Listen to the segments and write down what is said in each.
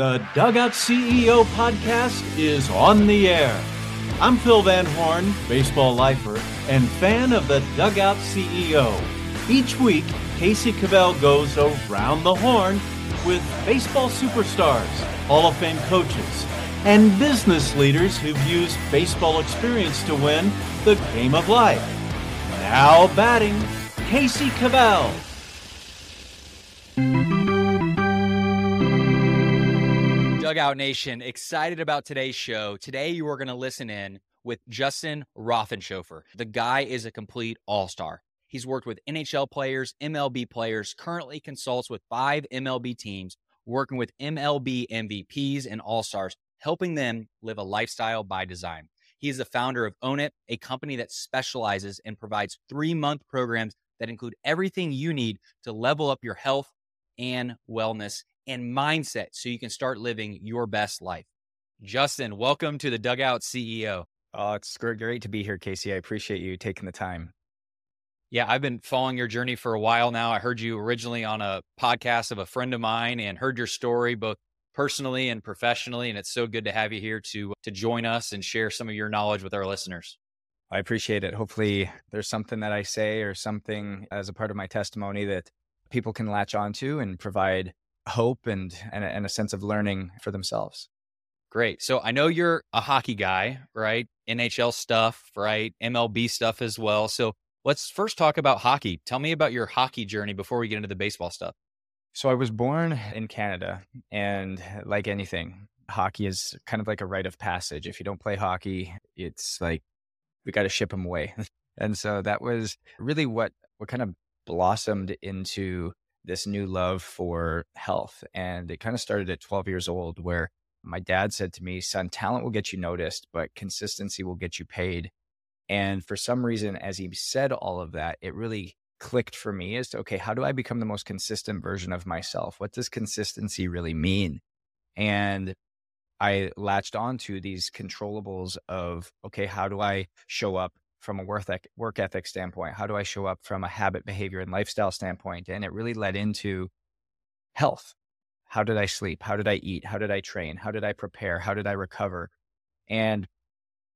The Dugout CEO podcast is on the air. I'm Phil Van Horn, baseball lifer and fan of the Dugout CEO. Each week, Casey Cavell goes around the horn with baseball superstars, Hall of Fame coaches, and business leaders who've used baseball experience to win the game of life. Now batting, Casey Cavell. Dugout Nation, excited about today's show. Today, you are going to listen in with Justin Roethlingshoefer. The guy is a complete all star. He's worked with NHL players, MLB players, currently consults with five MLB teams, working with MLB MVPs and all stars, helping them live a lifestyle by design. He is the founder of Own It, a company that specializes and provides three month programs that include everything you need to level up your health and wellness and mindset so you can start living your best life. Justin, welcome to the Dugout CEO. Oh, it's great to be here, Casey. I appreciate you taking the time. Yeah, I've been following your journey for a while now. I heard you originally on a podcast of a friend of mine and heard your story both personally and professionally and it's so good to have you here to to join us and share some of your knowledge with our listeners. I appreciate it. Hopefully there's something that I say or something as a part of my testimony that people can latch onto and provide hope and, and, and a sense of learning for themselves. Great. So I know you're a hockey guy, right? NHL stuff, right? MLB stuff as well. So let's first talk about hockey. Tell me about your hockey journey before we get into the baseball stuff. So I was born in Canada, and uh, like anything, hockey is kind of like a rite of passage. If you don't play hockey, it's like we got to ship them away. and so that was really what what kind of blossomed into this new love for health. And it kind of started at 12 years old, where my dad said to me, Son, talent will get you noticed, but consistency will get you paid. And for some reason, as he said all of that, it really clicked for me as to, okay, how do I become the most consistent version of myself? What does consistency really mean? And I latched onto these controllables of, okay, how do I show up from a work ethic, standpoint? How do I show up from a habit, behavior, and lifestyle standpoint? And it really led into health. How did I sleep? How did I eat? How did I train? How did I prepare? How did I recover? And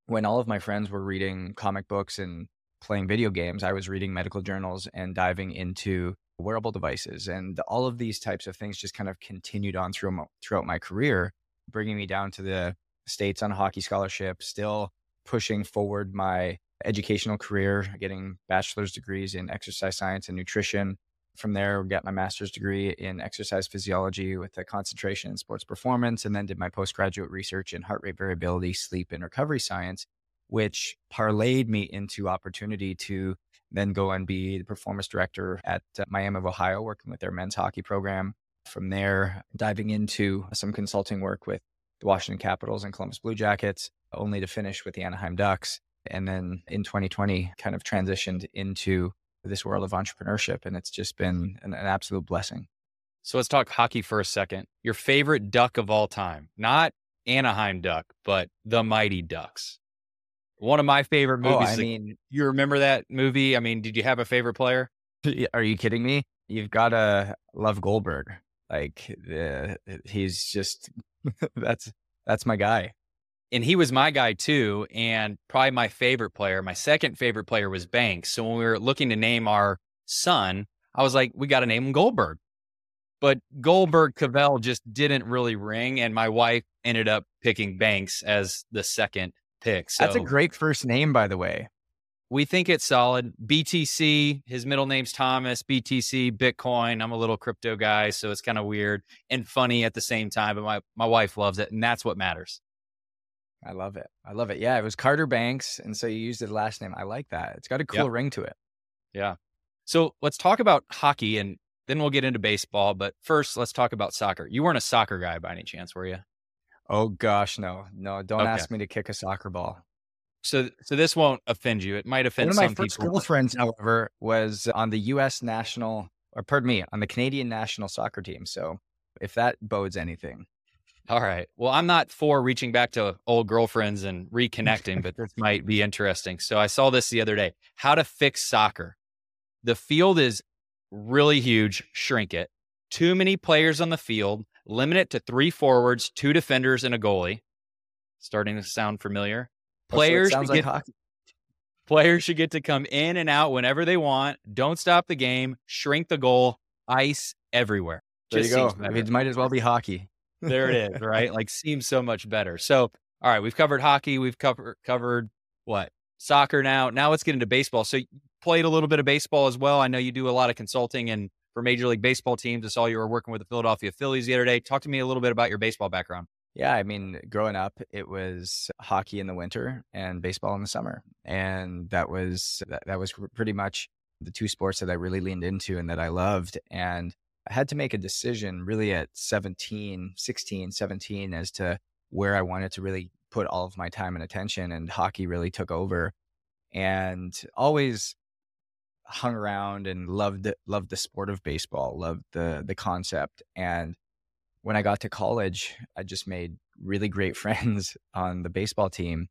when all of my friends were reading comic books and playing video games, I was reading medical journals and diving into wearable devices. And all of these types of things just kind of continued on through, throughout my career, bringing me down to the States on a hockey scholarship, still pushing forward my educational career, getting bachelor's degrees in exercise science and nutrition. From there, got my master's degree in exercise physiology with a concentration in sports performance, and then did my postgraduate research in heart rate variability, sleep, and recovery science, which parlayed me into opportunity to then go and be the performance director at uh, Miami of Ohio, working with their men's hockey program. From there, diving into some consulting work with the Washington Capitals and Columbus Blue Jackets, only to finish with the Anaheim Ducks and then in 2020 kind of transitioned into this world of entrepreneurship and it's just been an, an, absolute blessing. So let's talk hockey for a second. Your favorite duck of all time not anaheim duck but the mighty ducks. One of my favorite movies oh, i mean you remember that movie? I mean did you have a favorite player? Are you kidding me? You've got to love goldberg. Like uh, he's just that's that's my guy and he was my guy too, and probably my favorite player. My second favorite player was Banks. So when we were looking to name our son, I was like, we got to name him Goldberg. But Goldberg Cavell just didn't really ring, and my wife ended up picking Banks as the second pick. So That's a great first name, by the way. We think it's solid. BTC, his middle name's Thomas, BTC, Bitcoin. I'm a little crypto guy, so it's kind of weird and funny at the same time, but my, my wife loves it, and that's what matters. I love it. I love it. Yeah, it was Carter Banks. And so you used his last name. I like that. It's got a cool yep. ring to it. Yeah. So let's talk about hockey and then we'll get into baseball. But first, let's talk about soccer. You weren't a soccer guy by any chance, were you? Oh gosh, no, no. Don't okay. ask me to kick a soccer ball. So, so this won't offend you. It might offend One of my first people. girlfriends, however, was on the U.S. national, or pardon me, on the Canadian national soccer team. So, if that bodes anything, all right. Well, I'm not for reaching back to old girlfriends and reconnecting, but this might be interesting. So I saw this the other day how to fix soccer. The field is really huge, shrink it. Too many players on the field. limit it to three forwards, two defenders, and a goalie. Starting to sound familiar. Players sounds get, hockey. Players should get to come in and out whenever they want. Don't stop the game. Shrink the goal. Ice everywhere. There Just you go. seems better. It might as well be hockey. There it is, right? Like seems so much better. So, all right, we've covered hockey. We've covered covered what soccer now. Now let's get into baseball. So, you played a little bit of baseball as well. I know you do a lot of consulting and for Major League Baseball teams. I saw you were working with the Philadelphia Phillies the other day. Talk to me a little bit about your baseball background. Yeah, I mean, growing up, it was hockey in the winter and baseball in the summer, and that was that, that was pretty much the two sports that I really leaned into and that I loved. And I had to make a decision really at 17, 16, 17 as to where I wanted to really put all of my time and attention. And hockey really took over, and always hung around and loved loved the sport of baseball, loved the the concept and when I got to college, I just made really great friends on the baseball team.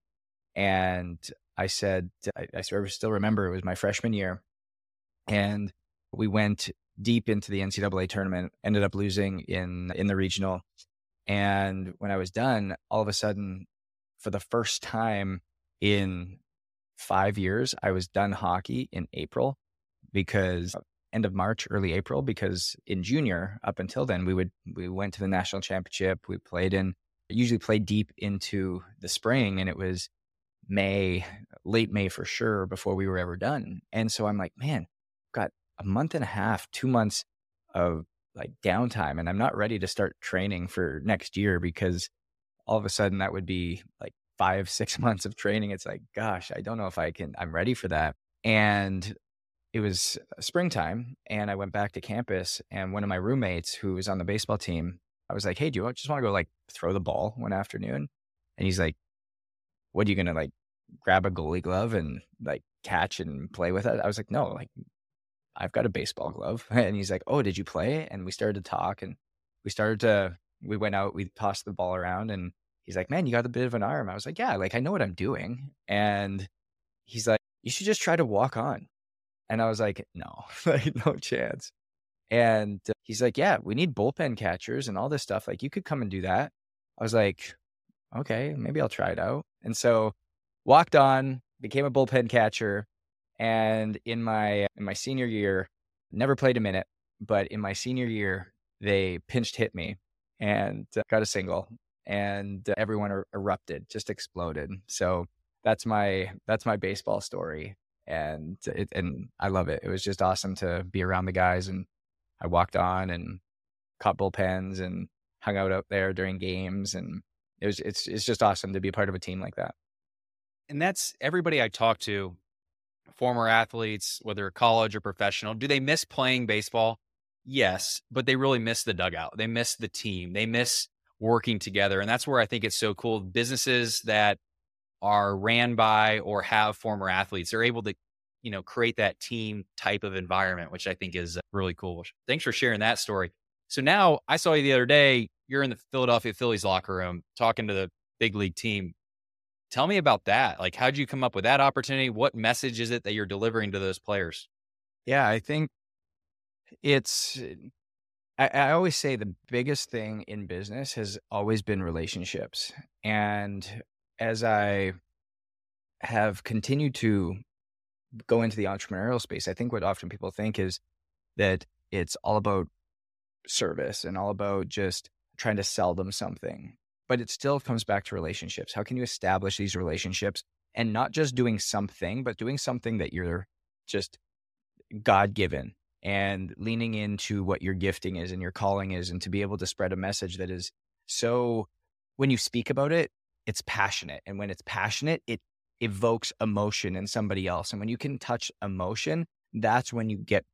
And I said, I, I still remember it was my freshman year. And we went deep into the NCAA tournament, ended up losing in, in the regional. And when I was done, all of a sudden, for the first time in five years, I was done hockey in April because uh, end of March, early April, because in junior, up until then, we would we went to the national championship. We played in usually played deep into the spring, and it was May, late May for sure, before we were ever done. And so I'm like, man, got a month and a half, two months of like downtime, and I'm not ready to start training for next year because all of a sudden that would be like five, six months of training. It's like, gosh, I don't know if I can, I'm ready for that. And it was uh, springtime and I went back to campus and one of my roommates who was on the baseball team, I was like, Hey, do you want just want to go like throw the ball one afternoon? And he's like, What are you gonna like grab a goalie glove and like catch and play with it? I was like, No, like I've got a baseball glove. And he's like, Oh, did you play? And we started to talk and we started to we went out, we tossed the ball around and he's like, Man, you got a bit of an arm. I was like, Yeah, like I know what I'm doing. And he's like, You should just try to walk on. And I was like, no, like no chance. And uh, he's like, yeah, we need bullpen catchers and all this stuff. Like you could come and do that. I was like, okay, maybe I'll try it out. And so walked on, became a bullpen catcher. And in my in my senior year, never played a minute, but in my senior year, they pinched hit me and got a single and everyone er- erupted, just exploded. So that's my that's my baseball story and it, and I love it. It was just awesome to be around the guys, and I walked on and caught bullpens and hung out out there during games, and it was it's it's just awesome to be part of a team like that. And that's everybody I talk to, former athletes, whether college or professional. Do they miss playing baseball? Yes, but they really miss the dugout. They miss the team. They miss working together, and that's where I think it's so cool. Businesses that are ran by or have former athletes. They're able to, you know, create that team type of environment, which I think is uh, really cool. Thanks for sharing that story. So now I saw you the other day. You're in the Philadelphia Phillies locker room talking to the big league team. Tell me about that. Like, how'd you come up with that opportunity? What message is it that you're delivering to those players? Yeah, I think it's, uh, I, I always say the biggest thing in business has always been relationships. And as I have continued to go into the entrepreneurial space, I think what often people think is that it's all about service and all about just trying to sell them something. But it still comes back to relationships. How can you establish these relationships and not just doing something, but doing something that you're just God given and leaning into what your gifting is and your calling is, and to be able to spread a message that is so, when you speak about it, it's passionate. And when it's passionate, it evokes emotion in somebody else. And when you can touch emotion, that's when you get,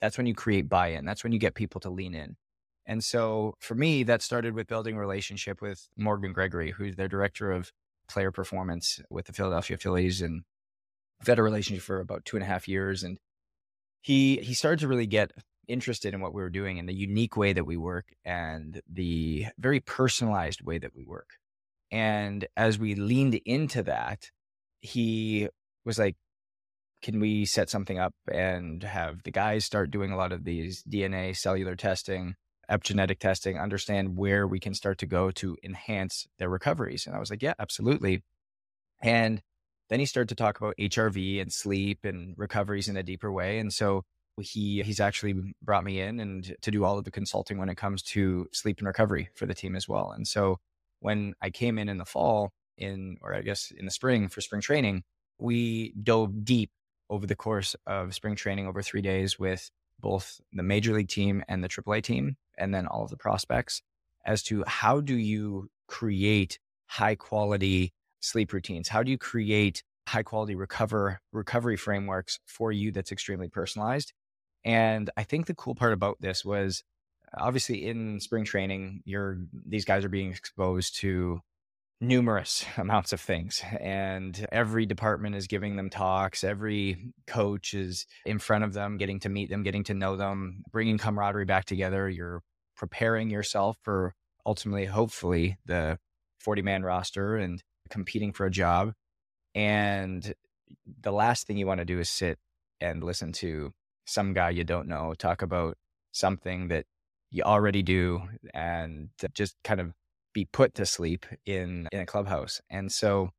that's when you create buy in. That's when you get people to lean in. And so for me, that started with building a relationship with Morgan Gregory, who's their director of player performance with the Philadelphia Phillies. And I've had a relationship for about two and a half years. And he, he started to really get interested in what we were doing and the unique way that we work and the very personalized way that we work. And as we leaned into that, he was like, can we set something up and have the guys start doing a lot of these DNA cellular testing? Epigenetic testing, understand where we can start to go to enhance their recoveries. And I was like, yeah, absolutely. And then he started to talk about HRV and sleep and recoveries in a deeper way. And so he he's actually brought me in and to do all of the consulting when it comes to sleep and recovery for the team as well. And so when I came in in the fall in or I guess in the spring for spring training, we dove deep over the course of spring training over 3 days with both the major league team and the AAA team and then all of the prospects as to how do you create high quality sleep routines? How do you create high quality recover recovery frameworks for you that's extremely personalized? And I think the cool part about this was obviously in spring training, you're these guys are being exposed to numerous amounts of things and every department is giving them talks every coach is in front of them getting to meet them getting to know them bringing camaraderie back together you're preparing yourself for ultimately hopefully the 40 man roster and competing for a job and the last thing you want to do is sit and listen to some guy you don't know talk about something that you already do and just kind of be put to sleep in in a clubhouse. And so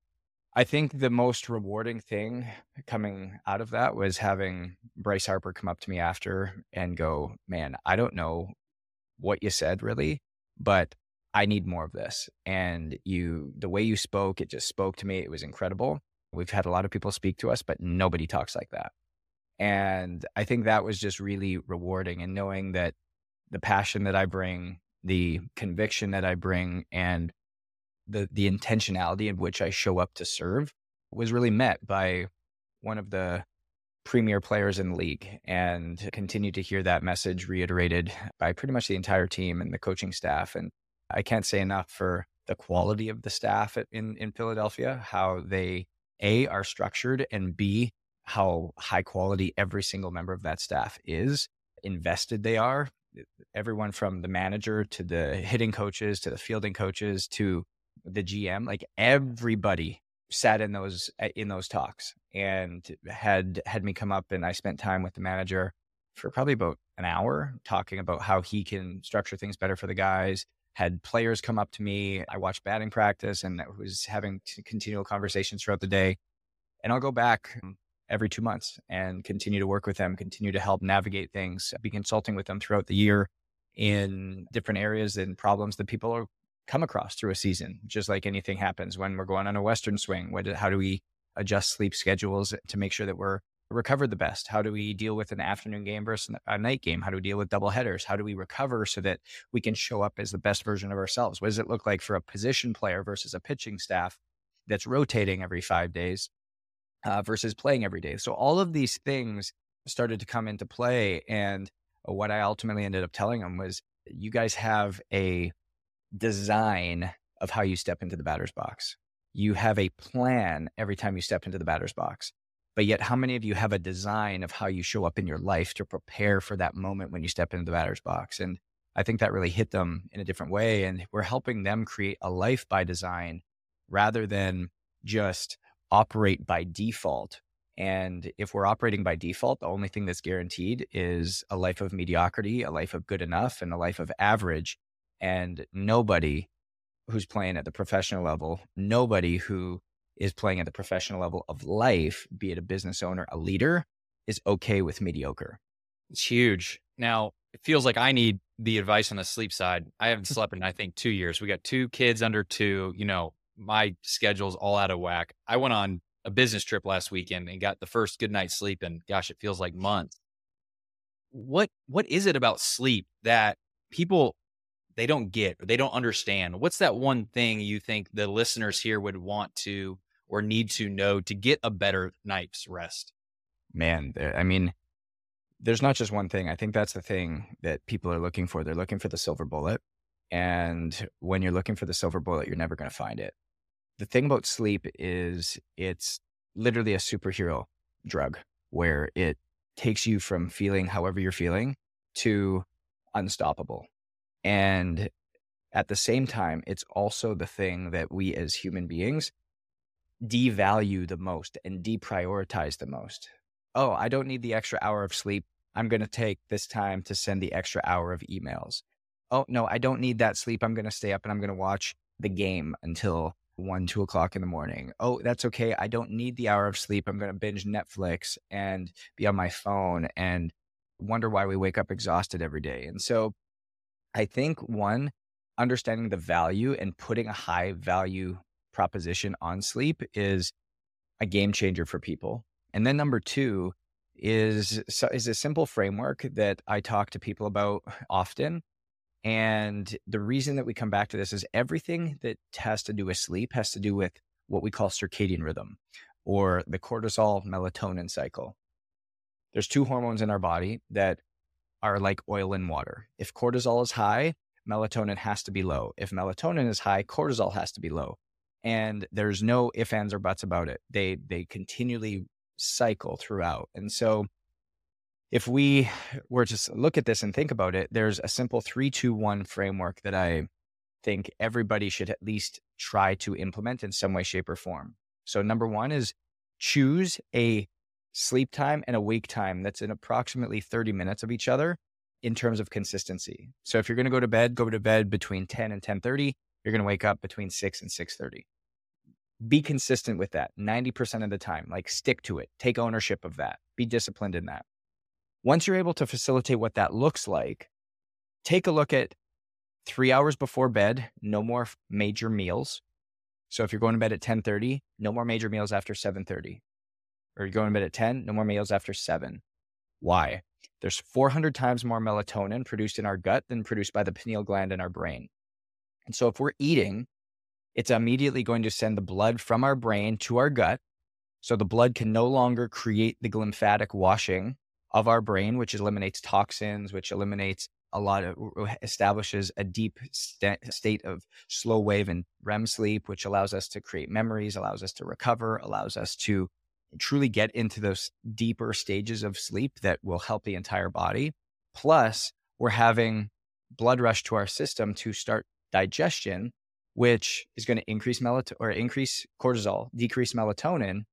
I think the most rewarding thing coming out of that was having Bryce Harper come up to me after and go, "Man, I don't know what you said really, but I need more of this." And you the way you spoke, it just spoke to me. It was incredible. We've had a lot of people speak to us, but nobody talks like that. And I think that was just really rewarding and knowing that the passion that I bring, the conviction that I bring, and the the intentionality in which I show up to serve was really met by one of the premier players in the league and continue to hear that message reiterated by pretty much the entire team and the coaching staff. And I can't say enough for the quality of the staff in, in Philadelphia, how they A are structured and B, how high quality every single member of that staff is, invested they are everyone from the manager to the hitting coaches to the fielding coaches to the GM, like everybody sat in those eh, in those talks and had had me come up and I spent time with the manager for probably about an hour talking about how he can structure things better for the guys. Had players come up to me. I watched batting practice and was having continual conversations throughout the day. And I'll go back every two months and continue to work with them, continue to help navigate things, be consulting with them throughout the year in different areas and problems that people are come across through a season. Just like anything happens when we're going on a Western swing, what, how do we adjust sleep schedules to make sure that we're recovered the best? How do we deal with an afternoon game versus a night game? How do we deal with double headers? How do we recover so that we can show up as the best version of ourselves? What does it look like for a position player versus a pitching staff that's rotating every five days? uh, versus playing every day. So all of these things started to come into play. And what I ultimately ended up telling them was, you guys have a design of how you step into the batter's box. You have a plan every time you step into the batter's box. But yet, how many of you have a design of how you show up in your life to prepare for that moment when you step into the batter's box? And I think that really hit them in a different way. And we're helping them create a life by design rather than just operate by default. And if we're operating by default, the only thing that's guaranteed is a life of mediocrity, a life of good enough, and a life of average. And nobody who's playing at the professional level, nobody who is playing at the professional level of life, be it a business owner, a leader, is okay with mediocre. It's huge. Now, it feels like I need the advice on the sleep side. I haven't slept in, I think, two years. We got two kids under two. You know, my schedule's all out of whack. I went on a business trip last weekend and got the first good night's sleep and gosh, it feels like months. What what is it about sleep that people they don't get or they don't understand? What's that one thing you think the listeners here would want to or need to know to get a better night's rest? Man, I mean, there's not just one thing. I think that's the thing that people are looking for. They're looking for the silver bullet. And when you're looking for the silver bullet, you're never going to find it the thing about sleep is it's literally a superhero drug where it takes you from feeling however you're feeling to unstoppable. And at the same time, it's also the thing that we as human beings devalue the most and deprioritize the most. Oh, I don't need the extra hour of sleep. I'm going to take this time to send the extra hour of emails. oh, no, I don't need that sleep. I'm going to stay up and I'm going to watch the game until one, two o'clock in the morning. Oh, that's okay. I don't need the hour of sleep. I'm going to binge Netflix and be on my phone and wonder why we wake up exhausted every day. And so I think one, understanding the value and putting a high value proposition on sleep is a game changer for people. And then number two is is a simple framework that I talk to people about often. And the reason that we come back to this is everything that has to do with sleep has to do with what we call circadian rhythm or the cortisol melatonin cycle. There's two hormones in our body that are like oil and water. If cortisol is high, melatonin has to be low. If melatonin is high, cortisol has to be low. And there's no ifs, ands, or buts about it. They they continually cycle throughout. And so if we were to look at this and think about it, there's a simple three, two, one framework that I think everybody should at least try to implement in some way, shape, or form. So, number one is choose a sleep time and awake time that's in approximately 30 minutes of each other in terms of consistency. So, if you're going to go to bed, go to bed between 10 and 10:30. You're going to wake up between 6 and 6:30 be consistent with that 90% of the time. Like stick to it, take ownership of that, be disciplined in that. Once you're able to facilitate what that looks like, take a look at three hours before bed, no more major meals. So if you're going to bed at 10:30, no more major meals after 7:30. Or you're going to bed at 10, no more meals after 7. Why? There's 400 times more melatonin produced in our gut than produced by the pineal gland in our brain. And so if we're eating it's immediately going to send the blood from our brain to our gut. So the blood can no longer create the lymphatic washing of our brain, which eliminates toxins, which eliminates a lot of establishes a deep st- state of slow wave and REM sleep, which allows us to create memories, allows us to recover, allows us to truly get into those deeper stages of sleep that will help the entire body. Plus, we're having blood rush to our system to start digestion which is going to increase melatonin or increase cortisol, decrease melatonin,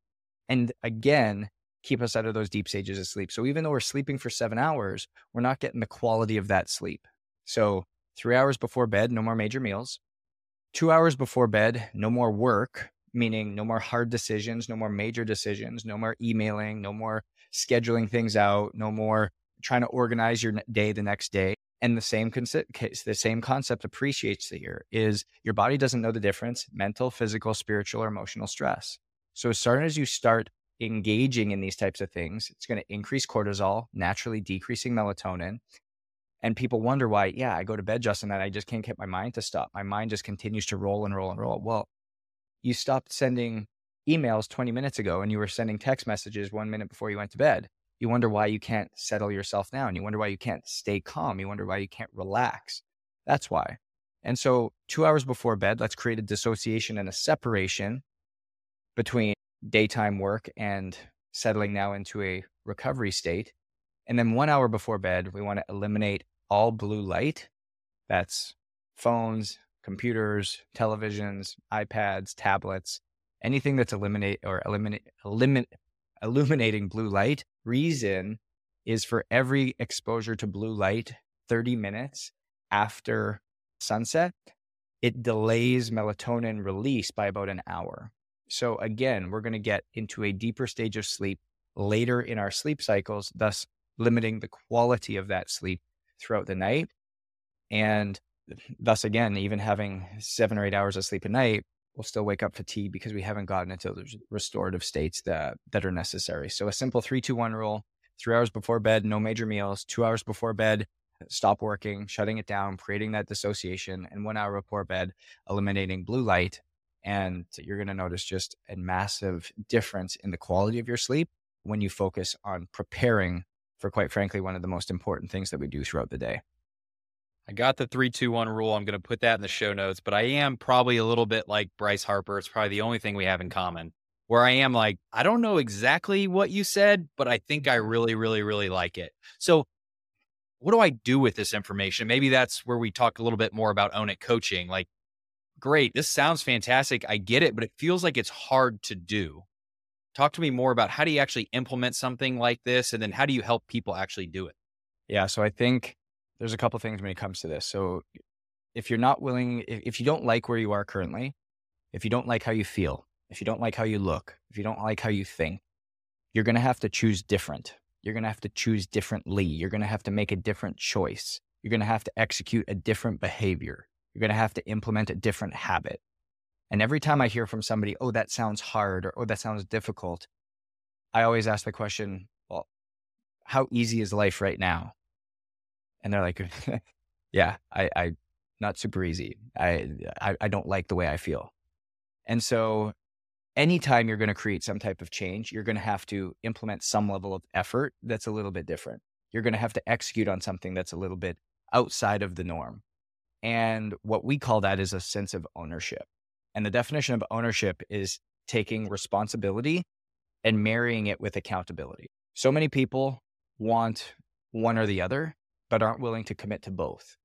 and again, keep us out of those deep stages of sleep. So even though we're sleeping for seven hours, we're not getting the quality of that sleep. So three hours before bed, no more major meals. Two hours before bed, no more work, meaning no more hard decisions, no more major decisions, no more emailing, no more scheduling things out, no more trying to organize your day the next day. And the same concept the same concept appreciates here is your body doesn't know the difference mental physical spiritual or emotional stress. So as soon as you start engaging in these types of things it's going to increase cortisol naturally decreasing melatonin. And people wonder why yeah i go to bed justin and i just can't get my mind to stop. My mind just continues to roll and roll and roll. Well you stopped sending emails 20 minutes ago and you were sending text messages one minute before you went to bed you wonder why you can't settle yourself down. You wonder why you can't stay calm. You wonder why you can't relax. That's why. And so, two hours before bed, let's create a dissociation and a separation between daytime work and settling now into a recovery state. And then, one hour before bed, we want to eliminate all blue light. That's phones, computers, televisions, iPads, tablets, anything that's eliminate or eliminate, eliminate, illuminating blue light reason is for every exposure to blue light 30 minutes after sunset, it delays melatonin release by about an hour. So, again, we're going to get into a deeper stage of sleep later in our sleep cycles, thus limiting the quality of that sleep throughout the night. And thus, again, even having seven or eight hours of sleep a night we'll still wake up fatigued because we haven't gotten into those restorative states that that are necessary. So a simple three, two, one rule: three hours before bed, no major meals. Two hours before bed, stop working, shutting it down, creating that dissociation, and one hour before bed, eliminating blue light. And you're going to notice just a massive difference in the quality of your sleep when you focus on preparing for, quite frankly, one of the most important things that we do throughout the day. I got the three, two, one rule. I'm going to put that in the show notes, but I am probably a little bit like Bryce Harper. It's probably the only thing we have in common where I am like, I don't know exactly what you said, but I think I really, really, really like it. So, what do I do with this information? Maybe that's where we talk a little bit more about own it coaching. Like, great, this sounds fantastic. I get it, but it feels like it's hard to do. Talk to me more about how do you actually implement something like this? And then how do you help people actually do it? Yeah. So, I think there's a couple things when it comes to this. So if you're not willing, if, you don't like where you are currently, if you don't like how you feel, if you don't like how you look, if you don't like how you think, you're going to have to choose different. You're going to have to choose differently. You're going to have to make a different choice. You're going to have to execute a different behavior. You're going to have to implement a different habit. And every time I hear from somebody, oh, that sounds hard or oh, that sounds difficult, I always ask the question, well, how easy is life right now? And they're like, yeah, I, I, not super easy. I, I, I don't like the way I feel. And so anytime you're going to create some type of change, you're going to have to implement some level of effort that's a little bit different. You're going to have to execute on something that's a little bit outside of the norm. And what we call that is a sense of ownership. And the definition of ownership is taking responsibility and marrying it with accountability. So many people want one or the other, but aren't willing to commit to both.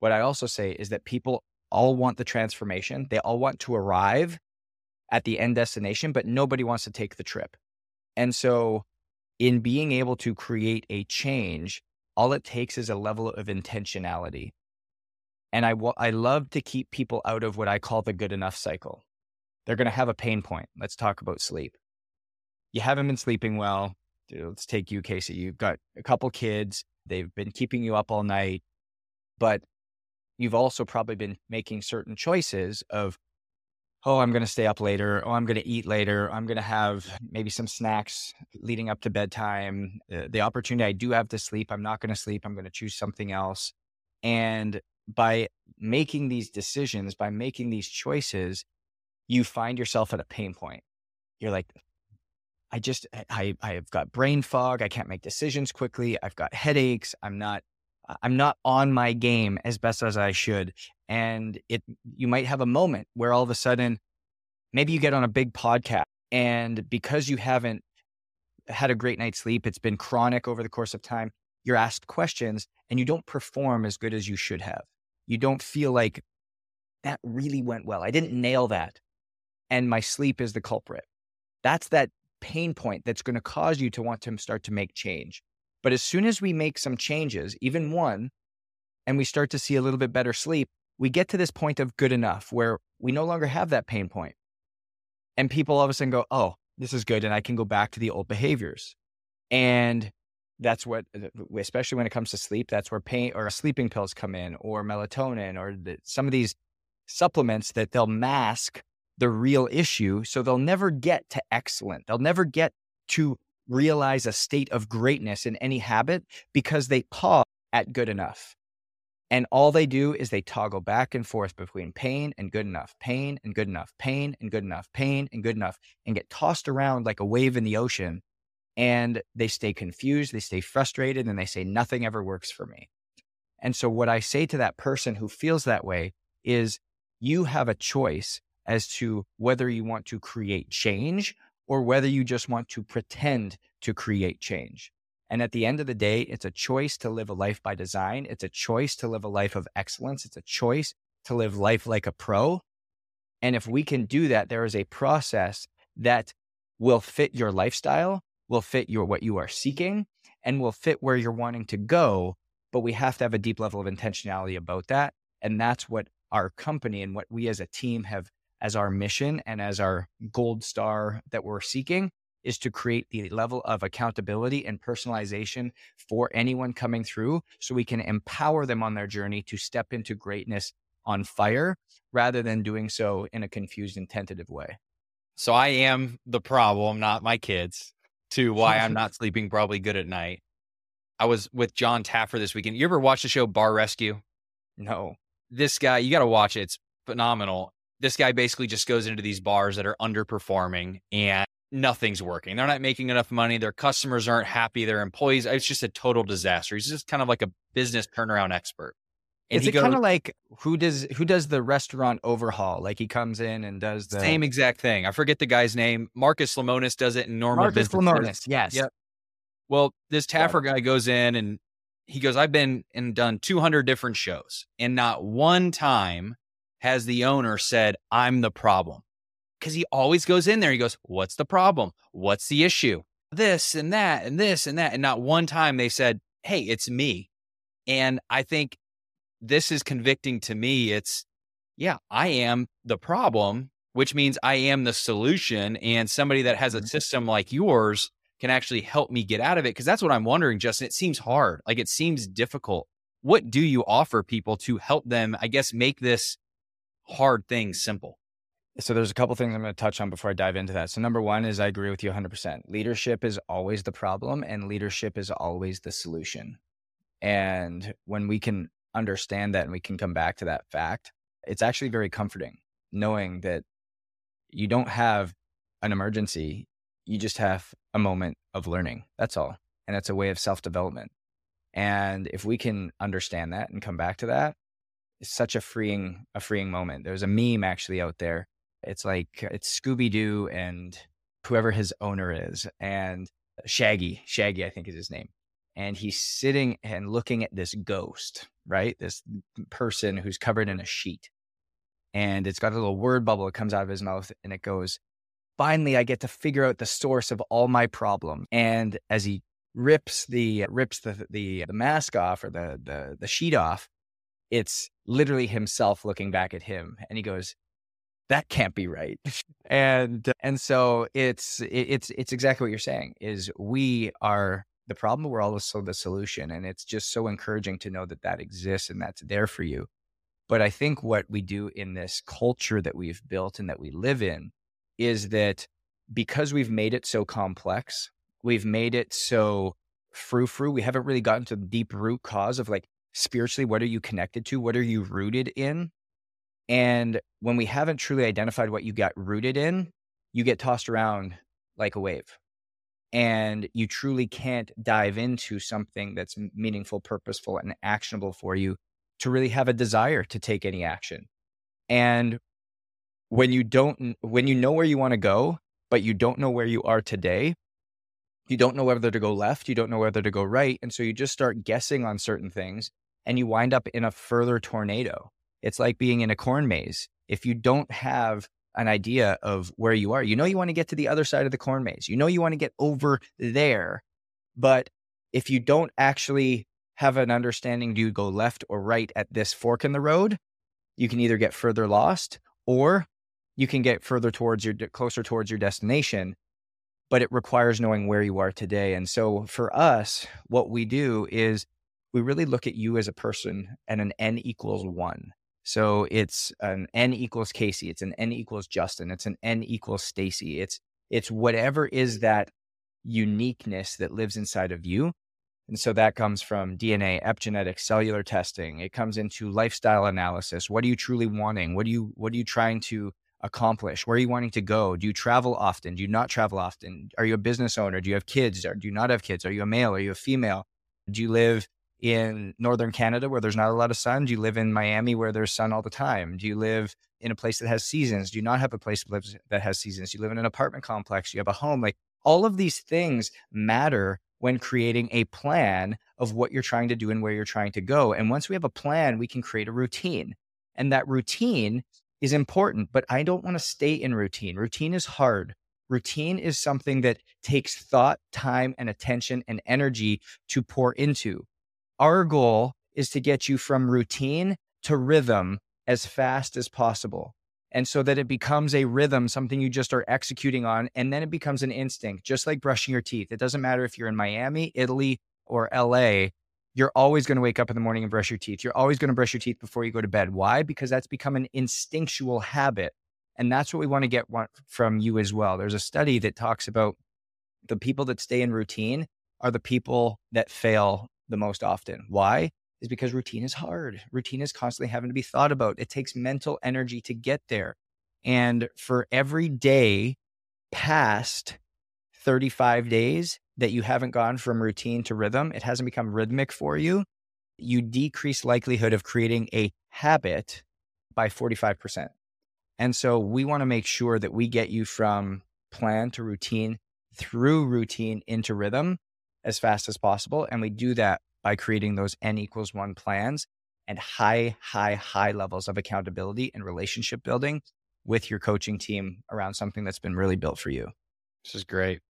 What I also say is that people all want the transformation, they all want to arrive at the end destination, but nobody wants to take the trip. And so, in being able to create a change, all it takes is a level of intentionality. And I, I love to keep people out of what I call the good enough cycle. They're going to have a pain point. Let's talk about sleep. You haven't been sleeping well. Let's take you, Casey. You've got a couple kids. They've been keeping you up all night, but you've also probably been making certain choices of oh, I'm going to stay up later. Oh, I'm going to eat later. I'm going to have maybe some snacks leading up to bedtime. Uh, the opportunity I do have to sleep, I'm not going to sleep. I'm going to choose something else. And by making these decisions, by making these choices, you find yourself at a pain point. You're like, I just, I, I've got brain fog. I can't make decisions quickly. I've got headaches. I'm not, I'm not on my game as best as I should and it you might have a moment where all of a sudden maybe you get on a big podcast and because you haven't had a great night's sleep it's been chronic over the course of time you're asked questions and you don't perform as good as you should have you don't feel like that really went well i didn't nail that and my sleep is the culprit that's that pain point that's going to cause you to want to start to make change but as soon as we make some changes even one and we start to see a little bit better sleep we get to this point of good enough where we no longer have that pain point. And people all of a sudden go, oh, this is good. And I can go back to the old behaviors. And that's what, uh, especially when it comes to sleep, that's where pain or sleeping pills come in or melatonin or the, some of these supplements that they'll mask the real issue. So they'll never get to excellent. They'll never get to realize a state of greatness in any habit because they pause at good enough. And all they do is they toggle back and forth between pain and good enough, pain and good enough, pain and good enough, pain and good enough, and get tossed around like a wave in the ocean. And they stay confused, they stay frustrated, and they say, nothing ever works for me. And so, what I say to that person who feels that way is, you have a choice as to whether you want to create change or whether you just want to pretend to create change. And at the end of the day, it's a choice to live a life by design. It's a choice to live a life of excellence. It's a choice to live life like a pro. And if we can do that, there is a process that will fit your lifestyle, will fit your what you are seeking, and will fit where you're wanting to go. But we have to have a deep level of intentionality about that. And that's what our company and what we as a team have as our mission and as our gold star that we're seeking is to create the level of accountability and personalization for anyone coming through so we can empower them on their journey to step into greatness on fire rather than doing so in a confused and tentative way. So I am the problem, not my kids, to why I'm not sleeping probably good at night. I was with John Taffer this weekend. You ever watch the show Bar Rescue? No. This guy, you got to watch it. It's phenomenal. This guy basically just goes into these bars that are underperforming and nothing's working. They're not making enough money. Their customers aren't happy. Their employees, it's just a total disaster. He's just kind of like a business turnaround expert. And Is it kind of like who does who does the restaurant overhaul? Like he comes in and does the same exact thing. I forget the guy's name. Marcus Lemonis does it in normal Marcus. Lemonis, yes. Yep. Well, this Taffer guy goes in and he goes, I've been and done 200 different shows, and not one time has the owner said, I'm the problem because he always goes in there. He goes, What's the problem? What's the issue? This and that and this and that. And not one time they said, Hey, it's me. And I think this is convicting to me. It's, yeah, I am the problem, which means I am the solution. And somebody that has a mm-hmm. system like yours can actually help me get out of it. Cause that's what I'm wondering, Justin. It seems hard. Like it seems difficult. What do you offer people to help them, I guess, make this hard things simple? So there's a couple things I'm going to touch on before I dive into that. So number one is I agree with you 100%. Leadership is always the problem and leadership is always the solution. And when we can understand that and we can come back to that fact, it's actually very comforting knowing that you don't have an emergency. You just have a moment of learning. That's all. And it's a way of self development. And if we can understand that and come back to that, it's such a freeing, a freeing moment. There's a meme actually out there it's like it's Scooby Doo and whoever his owner is, and uh, Shaggy. Shaggy, I think is his name. And he's sitting and looking at this ghost, right? This person who's covered in a sheet. And it's got a little word bubble that comes out of his mouth and it goes, Finally, I get to figure out the source of all my problem. And as he rips the rips the the, the mask off or the, the the sheet off, it's literally himself looking back at him. And he goes, that can't be right and and so it's it's it's exactly what you're saying is we are the problem we're also the solution and it's just so encouraging to know that that exists and that's there for you but i think what we do in this culture that we've built and that we live in is that because we've made it so complex we've made it so frou frou we haven't really gotten to the deep root cause of like spiritually what are you connected to what are you rooted in and when we haven't truly identified what you got rooted in, you get tossed around like a wave. And you truly can't dive into something that's meaningful, purposeful, and actionable for you to really have a desire to take any action. And when you don't, when you know where you want to go, but you don't know where you are today, you don't know whether to go left, you don't know whether to go right. And so you just start guessing on certain things and you wind up in a further tornado. It's like being in a corn maze. If you don't have an idea of where you are, you know you want to get to the other side of the corn maze. You know you want to get over there. But if you don't actually have an understanding, do you go left or right at this fork in the road? You can either get further lost or you can get further towards your closer towards your destination but it requires knowing where you are today and so for us what we do is we really look at you as a person and an n equals 1 so it's an n equals Casey, it's an n equals Justin, it's an n equals Stacy. It's it's whatever is that uniqueness that lives inside of you. And so that comes from DNA, epigenetics, cellular testing. It comes into lifestyle analysis. What are you truly wanting? What do you what are you trying to accomplish? Where are you wanting to go? Do you travel often? Do you not travel often? Are you a business owner? Do you have kids? Or do you not have kids? Are you a male? Are you a female? Do you live in northern Canada where there's not a lot of sun? Do you live in Miami where there's sun all the time? Do you live in a place that has seasons? Do you not have a place that, has seasons? Do you live in an apartment complex? You have a home? Like all of these things matter when creating a plan of what you're trying to do and where you're trying to go. And once we have a plan, we can create a routine. And that routine is important, but I don't want to stay in routine. Routine is hard. Routine is something that takes thought, time, and attention and energy to pour into. Our goal is to get you from routine to rhythm as fast as possible. And so that it becomes a rhythm, something you just are executing on, and then it becomes an instinct, just like brushing your teeth. It doesn't matter if you're in Miami, Italy, or LA, you're always going to wake up in the morning and brush your teeth. You're always going to brush your teeth before you go to bed. Why? Because that's become an instinctual habit. And that's what we want to get from you as well. There's a study that talks about the people that stay in routine are the people that fail the most often. Why? Is because routine is hard. Routine is constantly having to be thought about. It takes mental energy to get there. And for every day past 35 days that you haven't gone from routine to rhythm, it hasn't become rhythmic for you, you decrease likelihood of creating a habit by 45%. And so we want to make sure that we get you from plan to routine through routine into rhythm as fast as possible. And we do that by creating those N equals one plans and high, high, high levels of accountability and relationship building with your coaching team around something that's been really built for you. This is great.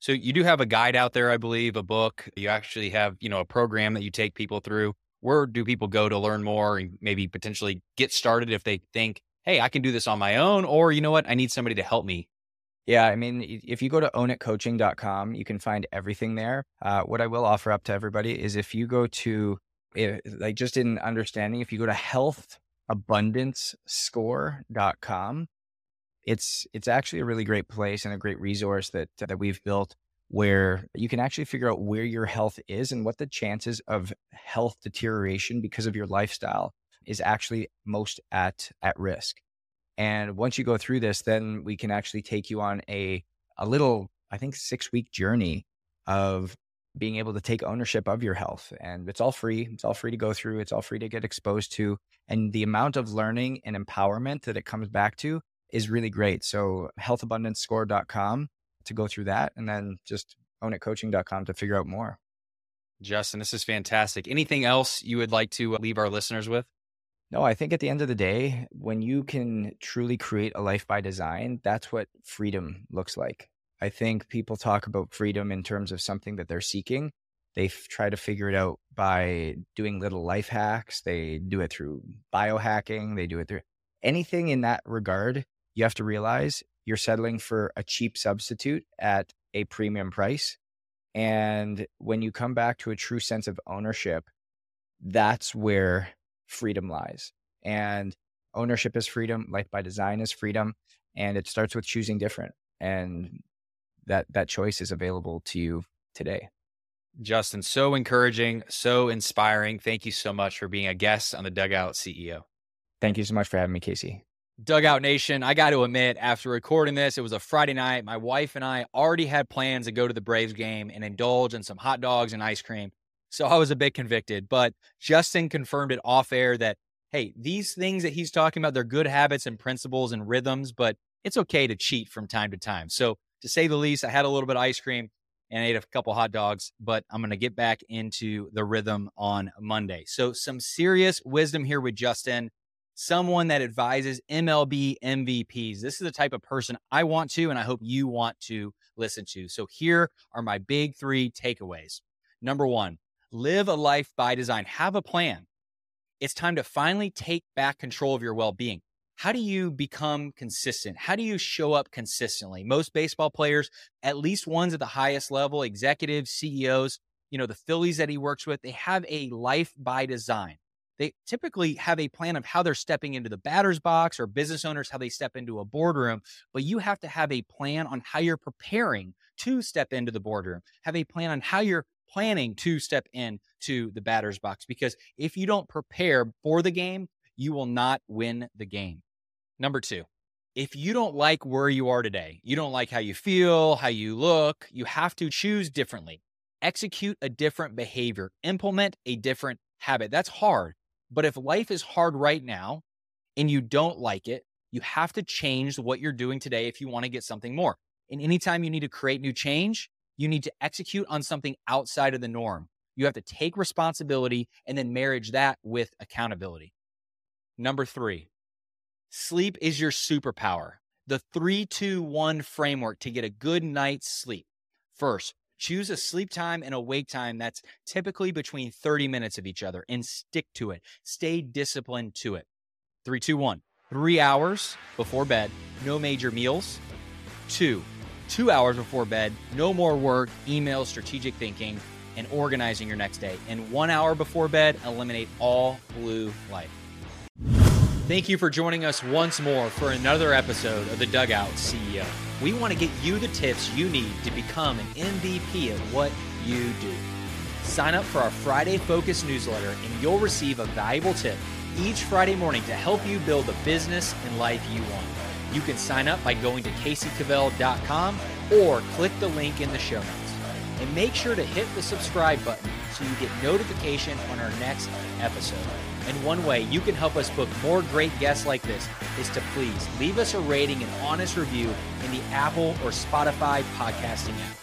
So you do have a guide out there, I believe, a book. You actually have, you know, a program that you take people through. where do people go to learn more and maybe potentially get started if they think, hey, I can do this on my own, or you know what, I need somebody to help me? Yeah, I mean, if you go to ownitcoaching.com, you can find everything there. Uh, what I will offer up to everybody is if you go to, eh, like, just in understanding, if you go to healthabundancescore.com, it's it's actually a really great place and a great resource that that we've built where you can actually figure out where your health is and what the chances of health deterioration because of your lifestyle is actually most at at risk. And once you go through this, then we can actually take you on a a little, I think, six week journey of being able to take ownership of your health. And it's all free. It's all free to go through. It's all free to get exposed to. And the amount of learning and empowerment that it comes back to is really great. So healthabundancescore.com to go through that and then just ownitcoaching.com to figure out more. Justin, this is fantastic. Anything else you would like to leave our listeners with? No, I think at the end of the day, when you can truly create a life by design, that's what freedom looks like. I think people talk about freedom in terms of something that they're seeking. They f- try to figure it out by doing little life hacks. They do it through biohacking. They do it through anything in that regard. You have to realize you're settling for a cheap substitute at a premium price. And when you come back to a true sense of ownership, that's where freedom lies. And ownership is freedom, life by design is freedom, and it starts with choosing different. And that that choice is available to you today. Justin, so encouraging, so inspiring. Thank you so much for being a guest on the Dugout CEO. Thank you so much for having me, Casey. Dugout Nation, I got to admit, after recording this, it was a Friday night. My wife and I already had plans to go to the Braves game and indulge in some hot dogs and ice cream. So I was a bit convicted, but Justin confirmed it off air that, hey, these things that he's talking about, they're good habits and principles and rhythms, but it's okay to cheat from time to time. So to say the least, I had a little bit of ice cream and ate a couple hot dogs, but I'm going to get back into the rhythm on Monday. So some serious wisdom here with Justin, someone that advises MLB MVPs. This is the type of person I want to, and I hope you want to listen to. So here are my big three takeaways. Number one, Live a life by design. Have a plan. It's time to finally take back control of your well being. How do you become consistent? How do you show up consistently? Most baseball players, at least ones at the highest level, executives, CEOs, you know, the Phillies that he works with, they have a life by design. They typically have a plan of how they're stepping into the batter's box or business owners, how they step into a boardroom. But you have to have a plan on how you're preparing to step into the boardroom, have a plan on how you're planning to step in to the batter's box because if you don't prepare for the game, you will not win the game. Number two, if you don't like where you are today, you don't like how you feel, how you look, you have to choose differently. Execute a different behavior, implement a different habit. That's hard. But if life is hard right now and you don't like it, you have to change what you're doing today if you want to get something more. And anytime you need to create new change, you need to execute on something outside of the norm. You have to take responsibility and then marriage that with accountability. Number three, sleep is your superpower. The three, two, one framework to get a good night's sleep. First, choose a sleep time and a wake time that's typically between 30 minutes of each other and stick to it. Stay disciplined to it. Three, two, one. Three hours before bed, no major meals. Two, two hours before bed, no more work, email, strategic thinking, and organizing your next day. And one hour before bed, eliminate all blue light. Thank you for joining us once more for another episode of the Dugout CEO. We want to get you the tips you need to become an MVP at what you do. Sign up for our Friday Focus newsletter, and you'll receive a valuable tip each Friday morning to help you build the business and life you want. You can sign up by going to caseykavell.com or click the link in the show notes. And make sure to hit the subscribe button so you get notification on our next episode. And one way you can help us book more great guests like this is to please leave us a rating and honest review in the Apple or Spotify podcasting app.